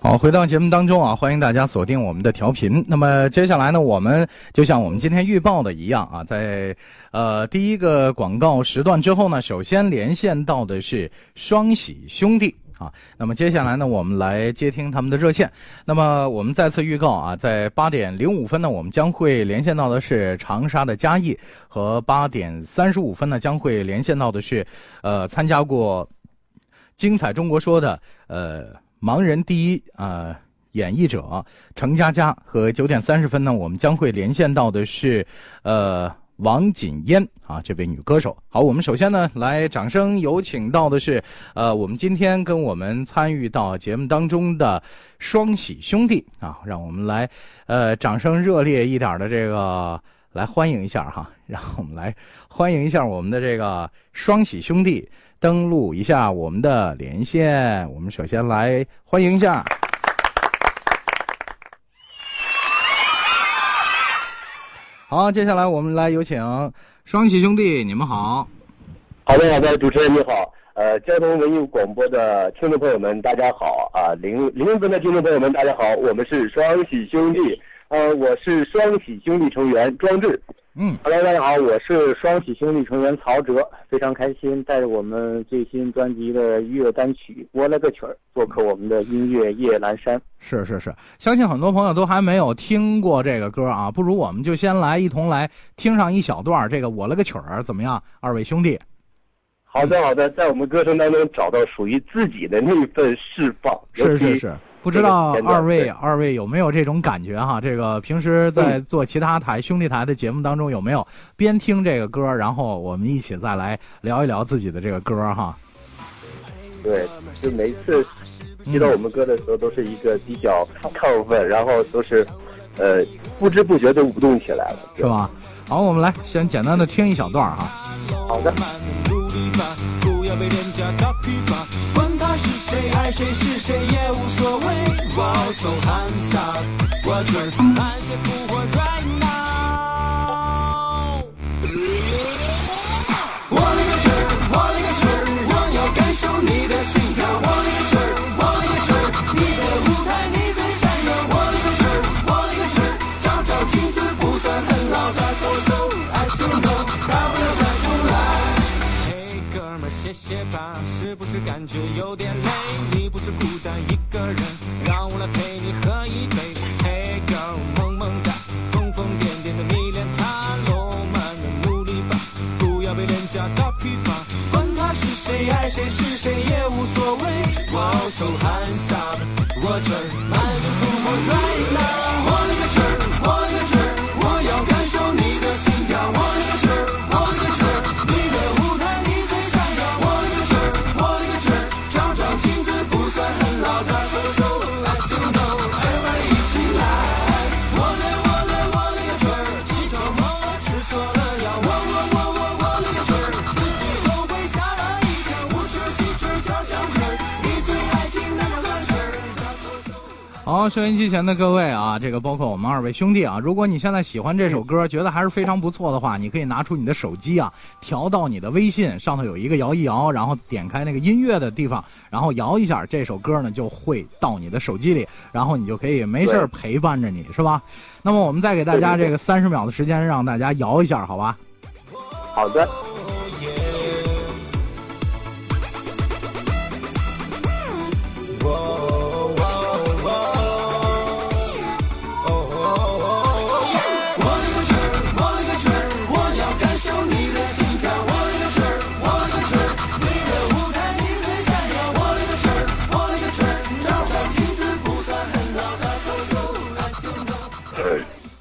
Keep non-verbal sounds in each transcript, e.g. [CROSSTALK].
好，回到节目当中啊，欢迎大家锁定我们的调频。那么接下来呢，我们就像我们今天预报的一样啊，在呃第一个广告时段之后呢，首先连线到的是双喜兄弟啊。那么接下来呢，我们来接听他们的热线。那么我们再次预告啊，在八点零五分呢，我们将会连线到的是长沙的嘉义，和八点三十五分呢，将会连线到的是呃参加过精彩中国说的呃。盲人第一啊，演绎者程佳佳和九点三十分呢，我们将会连线到的是，呃，王锦嫣啊，这位女歌手。好，我们首先呢，来掌声有请到的是，呃，我们今天跟我们参与到节目当中的双喜兄弟啊，让我们来，呃，掌声热烈一点的这个来欢迎一下哈，让我们来欢迎一下我们的这个双喜兄弟。登录一下我们的连线，我们首先来欢迎一下。好，接下来我们来有请双喜兄弟，你们好。好的，好的，主持人你好。呃，交通文艺广播的听众朋友们，大家好啊！零零分的听众朋友们，大家好，我们是双喜兄弟。呃，我是双喜兄弟成员庄志。嗯，Hello，大家好，我是双喜兄弟成员曹哲，非常开心带着我们最新专辑的音乐单曲《我了个曲儿》做客我们的音乐夜阑珊。是是是，相信很多朋友都还没有听过这个歌啊，不如我们就先来一同来听上一小段这个《我了个曲儿》，怎么样？二位兄弟。好的好的，在我们歌声当中找到属于自己的那份释放。是是是。不知道二位二位有没有这种感觉哈？这个平时在做其他台兄弟台的节目当中，有没有边听这个歌，然后我们一起再来聊一聊自己的这个歌哈？对，就每次听到我们歌的时候，都是一个比较亢奋，然后都是呃不知不觉的舞动起来了，是吧？好，我们来先简单的听一小段哈。好的。要被人家打批发。管他是谁，爱谁是谁也无所谓。我从汉萨，我全汉谁复活 right now。觉有点累，你不是孤单一个人，让我来陪你喝一杯。Hey girl，萌萌哒，疯疯癫癫的迷恋他，浪漫的努力吧，不要被廉价的疲乏。管他是谁，爱谁是谁也无所谓。Wow so handsome，我满足父母 right now。我的个去，我的。好，收音机前的各位啊，这个包括我们二位兄弟啊，如果你现在喜欢这首歌，觉得还是非常不错的话，你可以拿出你的手机啊，调到你的微信上头有一个摇一摇，然后点开那个音乐的地方，然后摇一下，这首歌呢就会到你的手机里，然后你就可以没事儿陪伴着你，是吧？那么我们再给大家这个三十秒的时间，让大家摇一下，好吧？好的。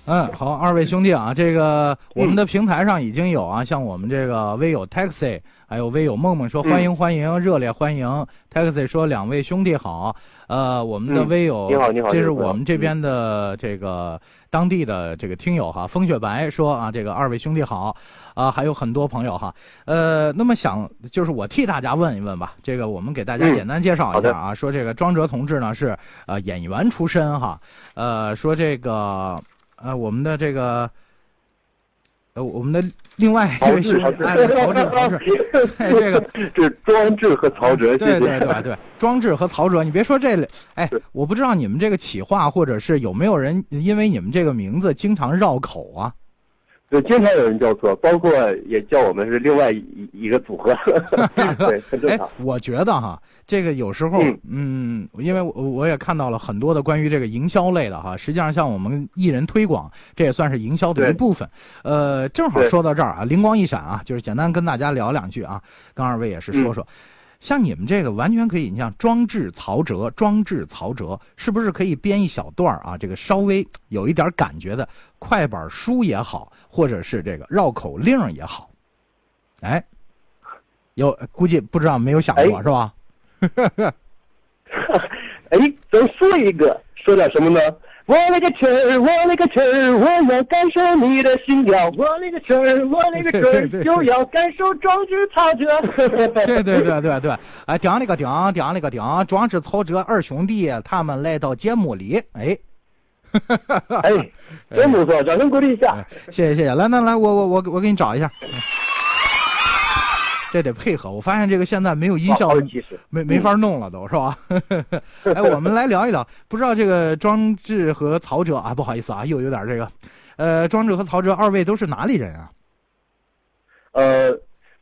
嗯，好，二位兄弟啊，这个我们的平台上已经有啊，像我们这个微友 taxi，还有微友梦梦说欢迎欢迎，热烈欢迎。taxi 说两位兄弟好，呃，我们的嗯微友，你好你好这是我们这边的这个当地的这个听友哈，风雪白说啊，这个二位兄弟好，啊，还有很多朋友哈，呃，那么想就是我替大家问一问吧，这个我们给大家嗯简单介绍一下啊，说这个庄哲同志呢是呃演员出身哈，呃，说这个呃我们的这个。呃，我们的另外一位兄弟，哎，曹志，曹志，[LAUGHS] 哎，这个是庄志和曹哲，对对对对，庄志和曹哲，你别说这，哎，我不知道你们这个企划或者是有没有人因为你们这个名字经常绕口啊？对，经常有人叫错，包括也叫我们是另外一一个组合 [LAUGHS] [LAUGHS] 对，很正常。我觉得哈，这个有时候，嗯，因为我我也看到了很多的关于这个营销类的哈，实际上像我们艺人推广，这也算是营销的一部分。呃，正好说到这儿啊，灵光一闪啊，就是简单跟大家聊两句啊，跟二位也是说说。像你们这个完全可以，你像装置曹哲，装置曹哲，是不是可以编一小段啊？这个稍微有一点感觉的快板书也好，或者是这个绕口令也好，哎，有估计不知道没有想过是吧？[LAUGHS] 哎，咱说一个，说点什么呢？我勒个去儿，我勒个去儿，我要感受你的心跳。我勒个去儿，我勒个去儿，就要感受壮志曹哲。对对对对对，哎，顶了个顶，顶了个顶，壮志曹哲二兄弟他们来到节目里，哎，哎，真不错，掌声鼓励一下。谢谢谢谢，来来来，我我我我给你找一下。这得配合，我发现这个现在没有音效，没没法弄了，都是吧？哎，我们来聊一聊，不知道这个庄志和曹哲啊，不好意思啊，又有点这个，呃，庄志和曹哲二位都是哪里人啊？呃，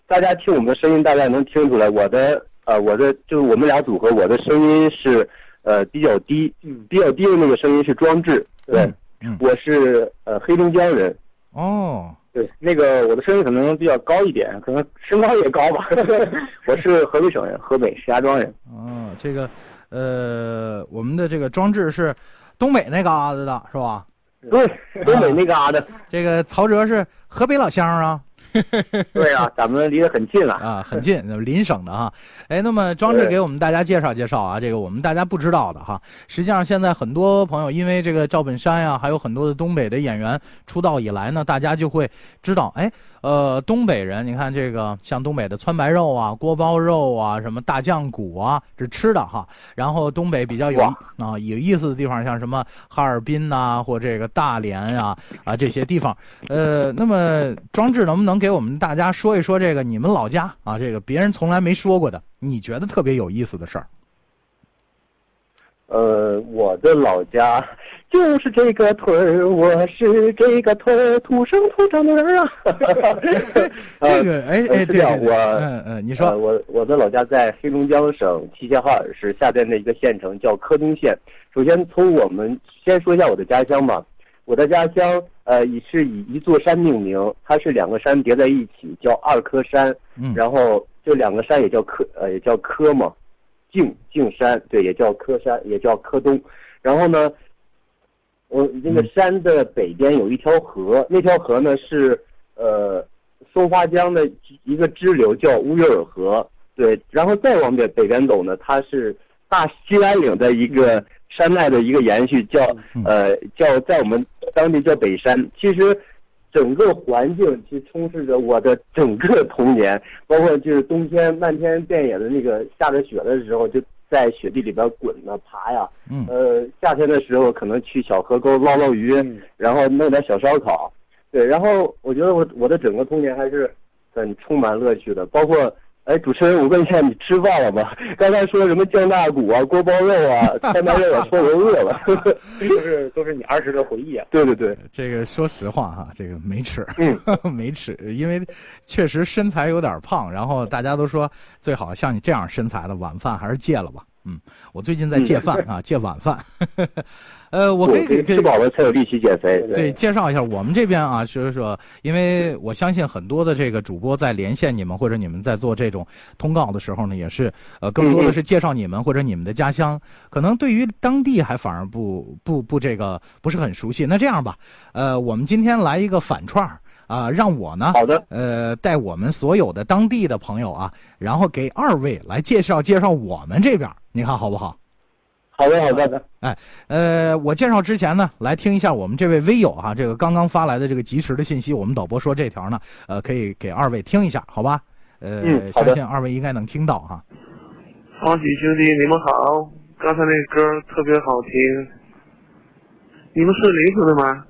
大家听我们的声音，大概能听出来，我的呃，我的就是我们俩组合，我的声音是呃比较低，比较低的那个声音是庄志，对，我是呃黑龙江人，哦。对，那个我的声音可能比较高一点，可能身高也高吧。[LAUGHS] 我是河北省人，河北石家庄人。哦，这个，呃，我们的这个装置是东北那嘎子的，是吧？对，东北那嘎子。这个曹哲是河北老乡啊。[LAUGHS] 对啊，咱们离得很近了啊，很近，邻省的哈。哎，那么庄志给我们大家介绍介绍啊，这个我们大家不知道的哈。实际上，现在很多朋友因为这个赵本山呀，还有很多的东北的演员出道以来呢，大家就会知道，哎。呃，东北人，你看这个像东北的川白肉啊、锅包肉啊、什么大酱骨啊，这吃的哈。然后东北比较有啊有意思的地方，像什么哈尔滨呐，或这个大连啊啊这些地方。呃，那么庄志能不能给我们大家说一说这个你们老家啊，这个别人从来没说过的，你觉得特别有意思的事儿？呃，我的老家就是这个屯儿，我是这个屯儿土生土长的人啊。[LAUGHS] 这个，哎哎，[LAUGHS] 这样，我，嗯嗯，你说，我我的老家在黑龙江省齐齐哈尔市下边的一个县城，叫柯东县。首先从我们先说一下我的家乡吧。我的家乡，呃，以是以一座山命名，它是两个山叠在一起，叫二柯山。嗯。然后这两个山也叫柯，呃，也叫柯嘛。径径山，对，也叫柯山，也叫柯东。然后呢，我那个山的北边有一条河，那条河呢是呃松花江的一个支流，叫乌约尔河。对，然后再往北北边走呢，它是大兴安岭的一个山脉的一个延续，叫呃叫在我们当地叫北山。其实。整个环境其实充斥着我的整个童年，包括就是冬天漫天遍野的那个下着雪的时候，就在雪地里边滚呢爬呀。嗯。呃，夏天的时候可能去小河沟捞捞鱼，然后弄点小烧烤。对，然后我觉得我我的整个童年还是很充满乐趣的，包括。哎，主持人，我问一下，你吃饭了吗？刚才说什么酱大骨啊、锅包肉啊、[LAUGHS] 酸白肉啊，说我饿了。[LAUGHS] 都是都是你儿时的回忆啊。对对对，这个说实话哈，这个没吃，嗯，[LAUGHS] 没吃，因为确实身材有点胖，然后大家都说最好像你这样身材的晚饭还是戒了吧。嗯，我最近在戒饭啊，戒晚饭。呃，我可以给吃饱了才有力气减肥。对，介绍一下我们这边啊，就是说，因为我相信很多的这个主播在连线你们，或者你们在做这种通告的时候呢，也是呃，更多的是介绍你们或者你们的家乡，可能对于当地还反而不不不这个不是很熟悉。那这样吧，呃，我们今天来一个反串儿啊，让我呢，好的，呃，带我们所有的当地的朋友啊，然后给二位来介绍介绍我们这边，你看好不好？好的，好的。哎，呃，我介绍之前呢，来听一下我们这位微友哈，这个刚刚发来的这个及时的信息。我们导播说这条呢，呃，可以给二位听一下，好吧？呃，相信二位应该能听到哈。方喜兄弟，你们好！刚才那歌特别好听，你们是临汾的吗？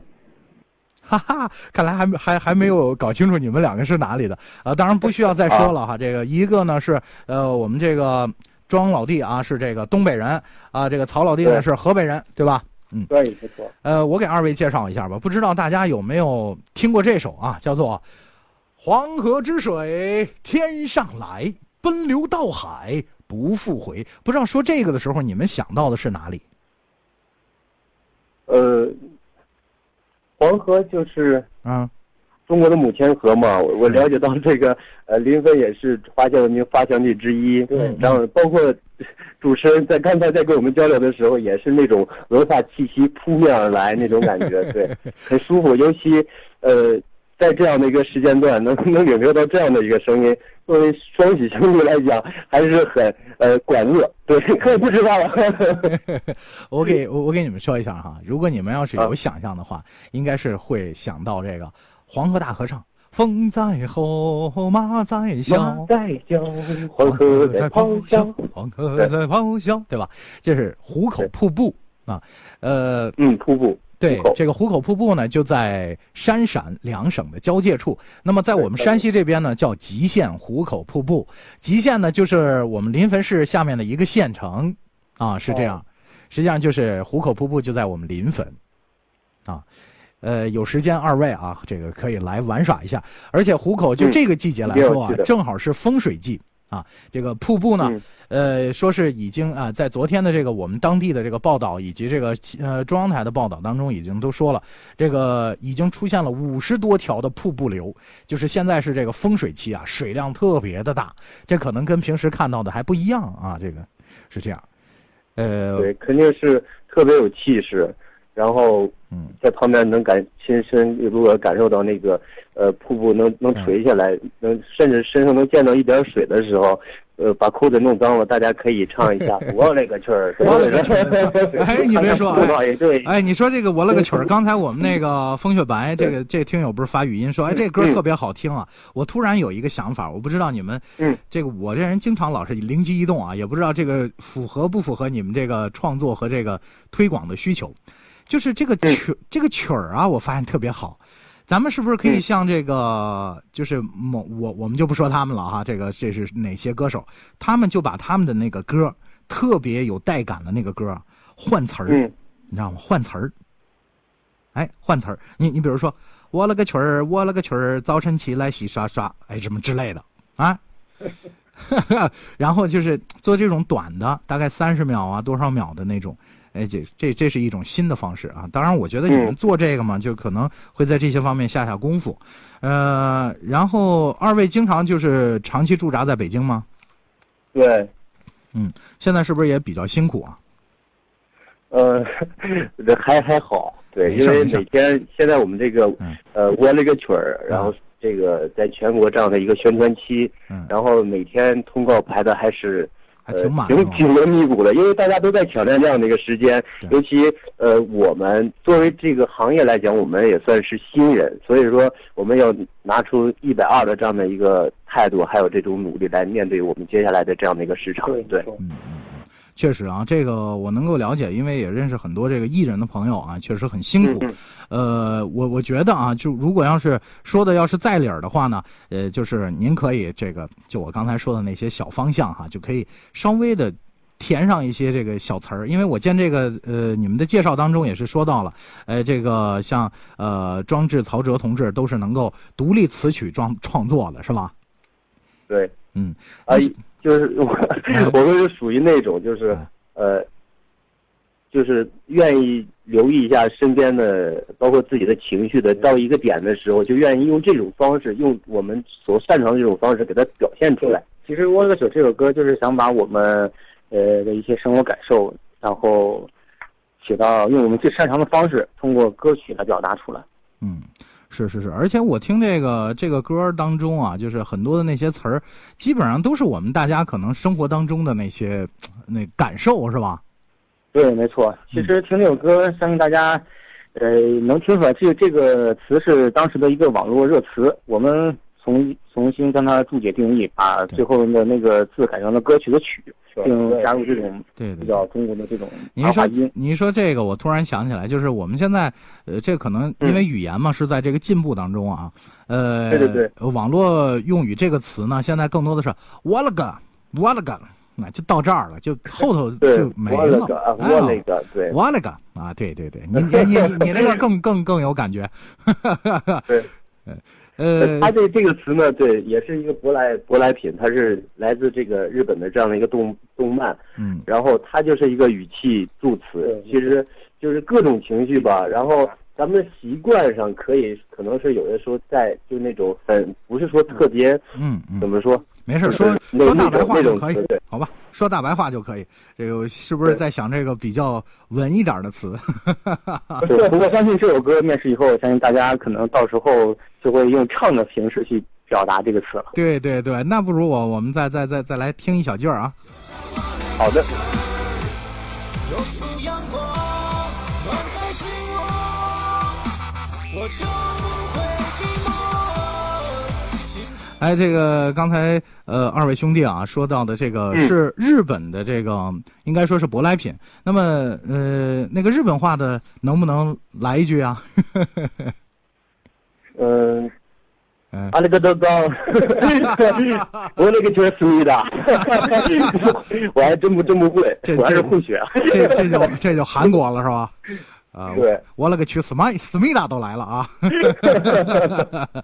哈哈，看来还没还还没有搞清楚你们两个是哪里的啊！当然不需要再说了哈。[LAUGHS] 这个一个呢是呃我们这个庄老弟啊是这个东北人啊，这个曹老弟呢是河北人，对吧？嗯，对，没错。呃，我给二位介绍一下吧，不知道大家有没有听过这首啊，叫做《黄河之水天上来，奔流到海不复回》。不知道说这个的时候，你们想到的是哪里？呃，黄河就是嗯中国的母亲河嘛，我我了解到这个呃临汾也是华夏文明发祥地之一。对然后包括主持人在刚才在跟我们交流的时候，也是那种文化气息扑面而来那种感觉，对，[LAUGHS] 很舒服。尤其呃在这样的一个时间段，[LAUGHS] 能能领略到这样的一个声音，作为双喜兄弟来讲，[LAUGHS] 还是很呃管乐。对，[LAUGHS] 可以不知道了。我给我我给你们说一下哈，如果你们要是有啊想象的话，应该是会想到这个黄河大合唱，风在吼，马在马啸。在叫，黄河在咆哮。，黄河在咆哮，对吧？这是壶口瀑布啊，呃，嗯，瀑布。对，这个壶口瀑布呢，就在山陕两省的交界处。那么在我们山西这边呢，叫吉县壶口瀑布。吉县呢，就是我们临汾市下面的一个县城，啊，是这样。实际上就是壶口瀑布就在我们临汾，啊，呃，有时间二位啊，这个可以来玩耍一下。而且壶口就嗯这个季节来说啊正好是丰水季啊。这个瀑布呢，嗯呃，说是已经啊、在昨天的这个我们当地的这个报道以及这个呃中央台的报道当中，已经都说了，这个已经出现了五十多条的瀑布流，就是现在是这个丰水期啊，水量特别的大，这可能跟平时看到的还不一样啊，这个是这样，呃，对，肯定是特别有气势，然后嗯，在旁边能感亲身如果感受到那个呃瀑布能能垂下来，能甚至身上能见到一点水的时候，呃，把裤子弄脏了，大家可以唱一下 [LAUGHS] “我勒个去儿”，我勒个去儿。[LAUGHS] 哎你别说哎不好意思，对，哎，你说这个我勒个曲儿！刚才我们那个风雪白，这个这听友不是发语音说，哎，这歌特别好听啊！我突然有一个想法，我不知道你们，嗯，这个我这人经常老是灵机一动啊，也不知道这个符合不符合你们这个创作和这个推广的需求。就是这个曲、嗯这个曲儿啊，我发现特别好。咱们是不是可以嗯像这个，就是某我我们就不说他们了哈，这个这是哪些歌手，他们就把他们的那个歌特别有带感的那个歌换词儿，嗯你知道吗？换词儿，哎，换词儿。你你比如说，我了个曲儿，我了个曲儿，早晨起来洗刷刷，哎，什么之类的啊。[LAUGHS] 然后就是做这种短的，大概三十秒啊，多少秒的那种，哎，这这这是一种新的方式啊。当然，我觉得你们嗯做这个嘛，就可能会在这些方面下下功夫。呃，然后二位经常就是长期驻扎在北京吗？对，嗯现在是不是也比较辛苦啊？呃，[LAUGHS] 还还好，对，因为每天现在我们这个嗯呃我了个曲儿，然后这个在全国这样的一个宣传期，嗯，然后每天通告排的还是还呃挺挺紧锣密鼓的，因为大家都在抢占这样的一个时间，尤其呃我们作为这个行业来讲，我们也算是新人，所以说我们要拿出一百二的这样的一个态度，还有这种努力来面对我们接下来的这样的一个市场。对，嗯嗯嗯，确实啊，这个我能够了解，因为也认识很多这个艺人的朋友啊，确实很辛苦。嗯呃，我我觉得啊，就如果要是说的要是在理儿的话呢，呃，就是您可以这个就我刚才说的那些小方向哈，就可以稍微的。填上一些这个小词儿，因为我见这个呃，你们的介绍当中也是说到了，呃，这个像呃庄志、曹哲同志都是能够独立词曲创创作的，是吧？对，嗯，啊，就是我嗯 [LAUGHS] 我们是属于那种就是嗯呃，就是愿意留意一下身边的，包括自己的情绪的，到一个点的时候，就愿意用这种方式，用我们所擅长的这种方式给它表现出来。其实《窝了个手》这首歌就是想把我们呃的一些生活感受，然后写到用我们最擅长的方式，通过歌曲来表达出来。嗯，是是是，而且我听这个这个歌当中啊，就是很多的那些词儿，基本上都是我们大家可能生活当中的那些那感受，是吧？对，没错。其实听这首歌，相信大家呃能听出来，这这个词是当时的一个网络热词。我们重重新将它注解定义，把最后的那个字改成了歌曲的曲，并加入这种对对比较中国的这种你一说儿化音。你一说这个，我突然想起来，就是我们现在，呃，这可能因为语言嘛是在这个进步当中啊，呃，对对对。呃网络用语这个词呢，现在更多的是我了个，我了个，那就到这儿了，就后头就，没我了个，啊哎我那个，对，我了个啊，对对对，你你你你那个更更更有感觉，[LAUGHS] 对。呃，它这这个词呢，对，也是一个舶来舶来品，它是来自这个日本的这样的一个动动漫，嗯然后它就是一个语气助词，其实就是各种情绪吧。然后咱们的习惯上可以，可能是有的时候在就那种很不是说特别嗯嗯怎，么说，没事，说那说大白那种那话就可以种对，好吧？说大白话就可以。这个是不是在想这个比较文一点的词？[LAUGHS] 对，不过相信这首歌面世以后，相信大家可能到时候就会用唱的形式去表达这个词了。对对对，那不如我我们再再再再来听一小句儿啊。好的，有束阳光暖在心窝，我就不会寂寞。哎，这个刚才呃二位兄弟啊说到的这个嗯是日本的这个，应该说是舶来品。那么呃那个日本话的能不能来一句啊？[LAUGHS] 嗯。嗯阿里个多高，[LAUGHS] 我那个就是思密达，[LAUGHS] 我还真不真不会这，我还是混血。这这就这就韩国了是吧？啊，对，我勒个去，思密思密达都来了啊！[LAUGHS]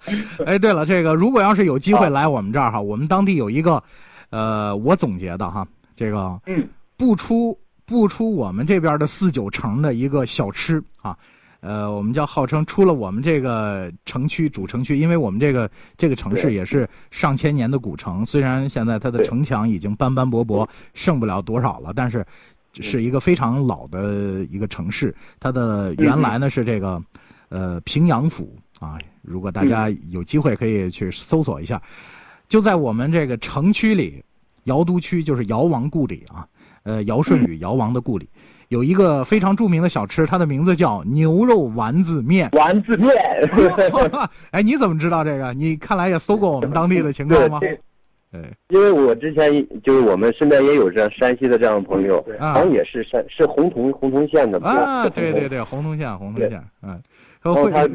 哎，对了，这个如果要是有机会来我们这儿哈，我们当地有一个，呃，我总结的哈，这个嗯，不出不出我们这边的四九城的一个小吃啊，呃，我们叫号称出了我们这个城区主城区，因为我们这个这个城市也是上千年的古城，虽然现在它的城墙已经斑斑驳驳，剩不了多少了，但是是一个非常老的一个城市。它的原来呢是这个呃平阳府啊，如果大家有机会可以去搜索一下，就在我们这个城区里，尧都区就是尧王故里啊，呃尧舜禹尧王的故里。有一个非常著名的小吃，它的名字叫牛肉丸子面。丸子面，[LAUGHS] 哎，你怎么知道这个？你看来也搜过我们当地的情况吗？对，因为我之前就是我们身边也有这样山西的这样的朋友，啊。好像也是山是洪洞洪洞县的啊，对对。对，洪桐县，洪桐县，嗯，然后他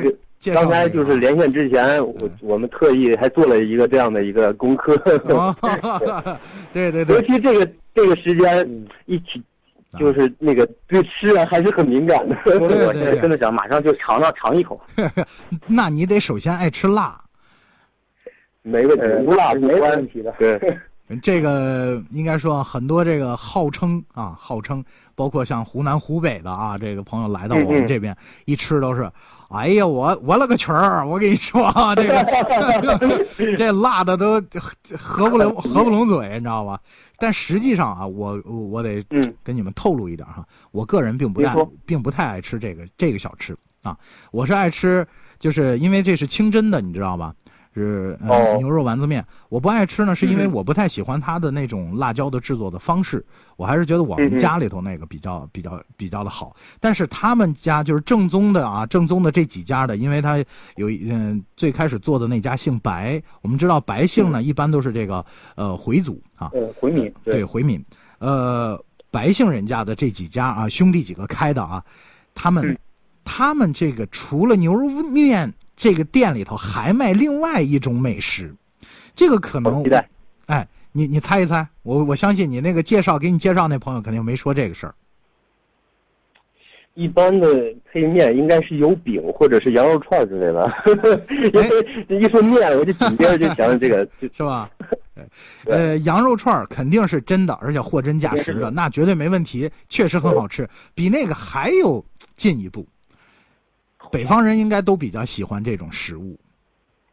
刚才就是连线之前，我我们特意还做了一个这样的一个功课，对，对对尤，其这个这个时间一起，就是那个对吃啊还是很敏感的。对我现在真的想马上就尝尝尝一口。[LAUGHS] 那你得首先爱吃辣，[LAUGHS] 没问题，呃无辣是没欢问题的对，[LAUGHS] 这个应该说很多这个号称啊，号称包括像湖南、湖北的啊，这个朋友来到我们这边，一吃都是，哎呀，我我了个去儿，我跟你说啊，[LAUGHS] 这个 [LAUGHS] 这辣的都合不拢 [LAUGHS] 合不拢嘴，你知道吧？但实际上啊，我我得嗯跟你们透露一点哈，我个人并不太并不太爱吃这个这个小吃啊，我是爱吃，就是因为这是清真的，你知道吧？是、呃哦。牛肉丸子面，我不爱吃呢，是因为嗯我不太喜欢它的那种辣椒的制作的方式，我还是觉得我们家里头那个比较比较比较的好。但是他们家就是正宗的啊，正宗的这几家的，因为他有一嗯、最开始做的那家姓白，我们知道白姓嗯。呢、一般都是这个呃回族啊，呃，回民对回民，呃，白姓人家的这几家啊，兄弟几个开的啊，他们、嗯。他们这个除了牛肉面，这个店里头还卖另外一种美食，这个可能。哎，你你猜一猜，我我相信你那个介绍给你介绍那朋友肯定没说这个事儿。一般的配面应该是有饼或者是羊肉串之类的，[LAUGHS] 因为一说面，我就紧接着就想起这个，[LAUGHS] 是吧？呃，羊肉串肯定是真的，而且货真价实的，那绝对没问题，确实很好吃，比那个还有进一步。北方人应该都比较喜欢这种食物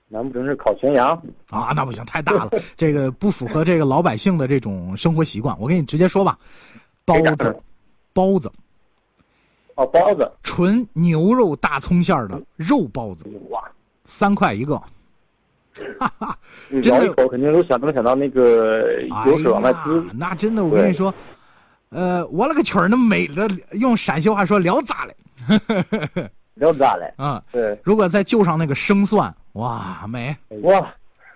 难不成是烤全羊？啊，那不行，太大了，[LAUGHS] 这个不符合这个老百姓的这种生活习惯。我跟你直接说吧，包子，包子，哦，包子。纯牛肉大葱馅儿的肉包子，哇，三块一个，哈哈，真一口肯定都想能想到那个哎油水往外滋。，那真的，我跟你说，呃，我勒个去儿，那美的，用陕西话说聊咋嘞？聊咋嘞？嗯，对，如果再就上那个生蒜，哇，美！哇，[LAUGHS]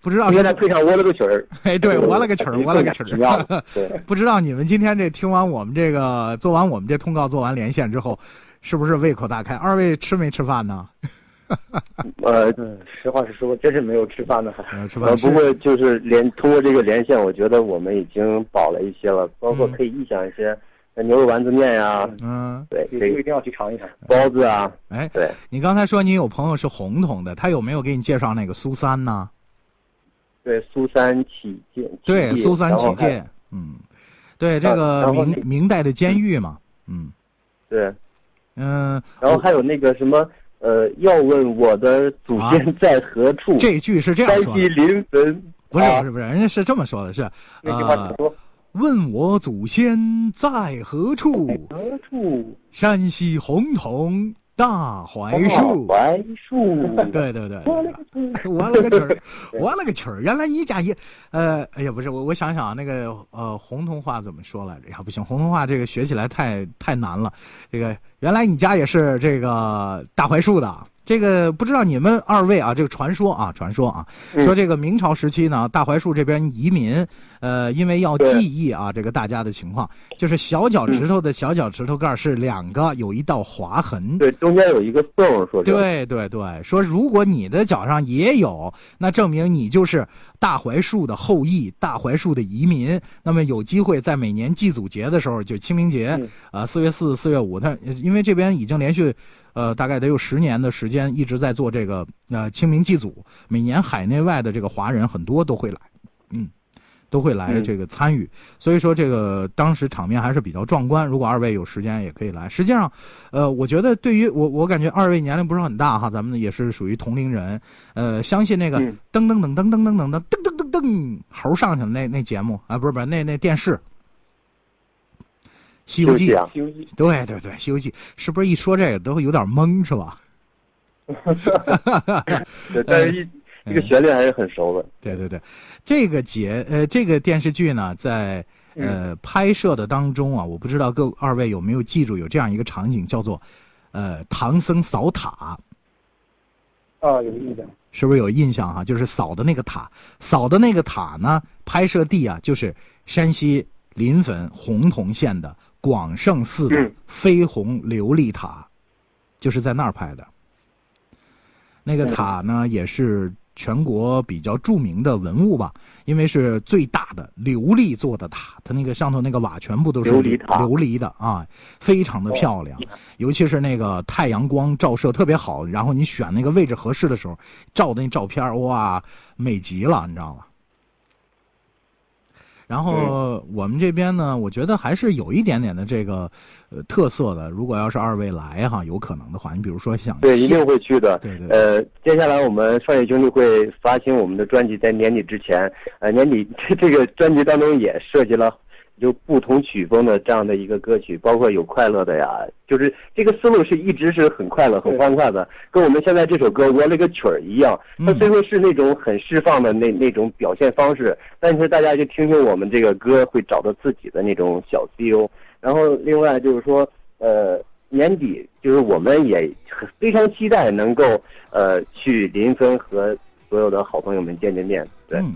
不知道是现在配上我了个曲儿，哎，对，我了个曲儿，我了个曲儿。对，[LAUGHS] 不知道你们今天这听完我们这个做完我们这通告做完连线之后，是不是胃口大开？二位吃没吃饭呢？[LAUGHS] 呃，嗯，实话实说，真是没有吃饭的还。呃，吃呃，饭不过就是连通过这个连线，我觉得我们已经饱了一些了，包括嗯可以臆想一些呃牛肉丸子面呀，嗯，对，以这个一定要去尝一尝。包子啊，哎，对，你刚才说你有朋友是红统的，他有没有给你介绍那个苏三呢？对，苏三起见，对，苏三起见，嗯，对，这啊个明明代的监狱嘛，嗯对，嗯，然后还有那个什么，呃，要问我的祖先在何处？这句是这样说的西，临汾。不是啊不是不是，人家是这么说的，是那句话怎么呃，说？问我祖先在何处？何处？山西洪洞大槐树。槐树。对对对，我了个去儿，[LAUGHS] 我了个去儿！原来你家也，呃，哎呀，不是我，我想想啊，那个呃，洪桐话怎么说来着？呀，不行，洪桐话这个学起来太太难了。这个原来你家也是这个大槐树的，这个不知道你们二位啊，这个传说啊，传说啊，嗯说这个明朝时期呢，大槐树这边移民，呃，因为要记忆啊，这个大家的情况，就是小脚趾头的小脚趾头盖是两个，有一道划痕。对，中间有一个缝，说是。对对对，说如果你的脚上也有，那证明你就是大槐树的后裔，大槐树的移民。那么有机会在每年祭祖节的时候，就清明节嗯，呃，四月四、四月五，他因为这边已经连续，呃，大概得有十年的时间一直在做这个呃清明祭祖，每年海内外的这个华人很多都会来，嗯。都会来嗯这个参与，所以说这个当时场面还是比较壮观。如果二位有时间也可以来。实际上，呃，我觉得对于我，我感觉二位年龄不是很大哈，咱们也是属于同龄人。呃，相信那个嗯噔噔噔噔噔噔噔噔噔噔噔噔猴上去了那那节目啊，不是不是那那电视《西游记》啊，西游记对对对，《西游记》是不是一说这个都会有点懵是吧？[LAUGHS] 对，但是一这个旋律还是很熟的。对对对，这个节呃这个电视剧呢，在呃拍摄的当中啊，我不知道各二位有没有记住有这样一个场景，叫做呃唐僧扫塔。啊，有印象。是不是有印象哈、就是扫的那个塔，扫的那个塔呢，拍摄地啊，就是山西临汾洪洞县的广胜寺的嗯飞鸿琉璃塔，就是在那儿拍的。那个塔呢，也是全国比较著名的文物吧，因为是最大的琉璃做的塔，它那个上头那个瓦全部都是琉璃的啊，非常的漂亮。尤其是那个太阳光照射特别好，然后你选那个位置合适的时候，照的那照片哇，美极了，你知道吗？然后我们这边呢，我觉得还是有一点点的这个呃特色的。如果要是二位来哈，有可能的话，你比如说想对，一定会去的。对对呃，接下来我们创业兄弟会发行我们的专辑，在年底之前，呃，年底这这个专辑当中也涉及了就不同曲风的这样的一个歌曲，包括有快乐的呀，就是这个思路是一直是很快乐、很欢快的，跟我们现在这首歌《我勒个曲儿》一样。它嗯虽说是那种很释放的那那种表现方式，但是大家就听听我们这个歌，会找到自己的那种小 feel。然后另外就是说，呃，年底就是我们也非常期待能够呃去临汾和所有的好朋友们见见面。对，嗯，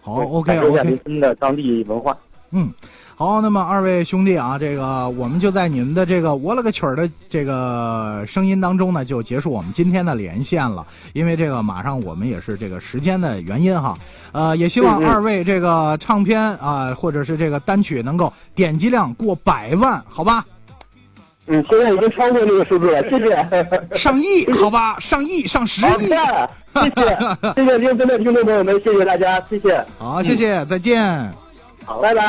好，OK 感受一下临汾的当地文化。嗯，好，那么二位兄弟啊，这个我们就在你们的这个我了个曲儿的这个声音当中呢，就结束我们今天的连线了。因为这个马上我们也是这个时间的原因哈，呃，也希望二位这个唱片啊、或者是这个单曲能够点击量过百万，好吧？嗯，现在已经超过那个数字了，谢谢。[LAUGHS] 上亿，好吧？上亿，上十亿。谢谢，谢谢临汾的听众朋友们，谢谢大家，谢谢，好，谢谢，再见。好，拜拜。